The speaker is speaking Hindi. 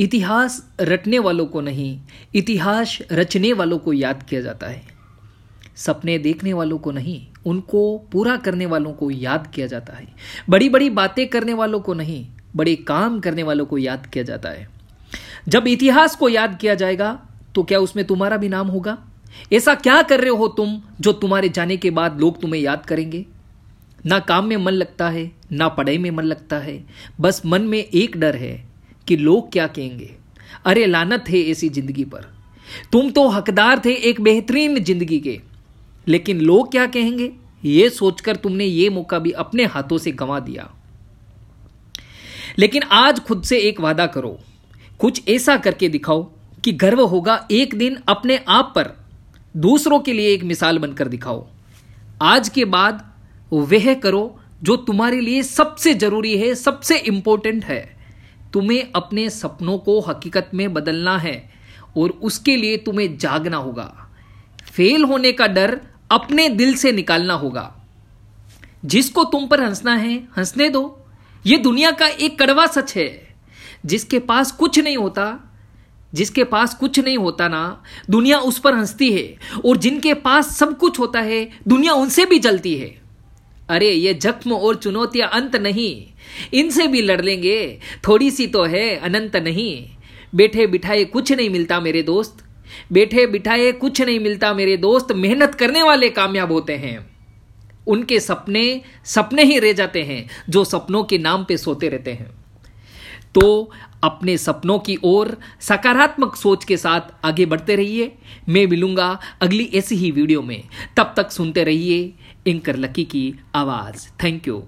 इतिहास रटने वालों को नहीं, इतिहास रचने वालों को याद किया जाता है। सपने देखने वालों को नहीं, उनको पूरा करने वालों को याद किया जाता है। बड़ी बड़ी बातें करने वालों को नहीं, बड़े काम करने वालों को याद किया जाता है। जब इतिहास को याद किया जाएगा तो क्या उसमें तुम्हारा भी नाम होगा? ऐसा क्या कर रहे हो तुम, जो तुम्हारे जाने के बाद लोग तुम्हें याद करेंगे? ना काम में मन लगता है, ना पढ़ाई में मन लगता है, बस मन में एक डर है कि लोग क्या कहेंगे? अरे, लानत है ऐसी ज़िंदगी पर। तुम तो हकदार थे एक बेहतरीन ज़िंदगी के। लेकिन लोग क्या कहेंगे? ये सोचकर तुमने ये मौका भी अपने हाथों से गंवा दिया। लेकिन आज खुद से एक वादा करो। कुछ ऐसा करके दिखाओ कि गर्व होगा एक दिन अपने आप पर। दूसरों के लिए एक मिसाल बनकर दिखाओ। आज के बाद वह करो जो तुम्हारे लिए सबसे ज़रूरी है, सबसे इंपॉर्टेंट है। तुम्हें अपने सपनों को हकीकत में बदलना है और उसके लिए तुम्हें जागना होगा। फेल होने का डर अपने दिल से निकालना होगा। जिसको तुम पर हंसना है, हंसने दो। ये दुनिया का एक कड़वा सच है। जिसके पास कुछ नहीं होता, जिसके पास कुछ नहीं होता ना, दुनिया उस पर हंसती है। और जिनके पास सब कुछ होता है, दुनिया उनसे भी जलती है। अरे, ये जख्म और चुनौतियाँ अंत नहीं। इनसे भी लड़ लेंगे। थोड़ी सी तो है, अनंत नहीं। बैठे बिठाए कुछ नहीं मिलता मेरे दोस्त। बैठे बिठाए कुछ नहीं मिलता मेरे दोस्त। मेहनत करने वाले कामयाब होते हैं। उनके सपने सपने ही रह जाते हैं, जो सपनों के नाम पे सोते रहते हैं। तो अपने सपनों की ओर सकारात्मक सोच के साथ आगे बढ़ते रहिए। मैं मिलूँगा अगली ऐसी ही वीडियो में। तब तक सुनते रहिए इंकर लकी की आवाज़। Thank you.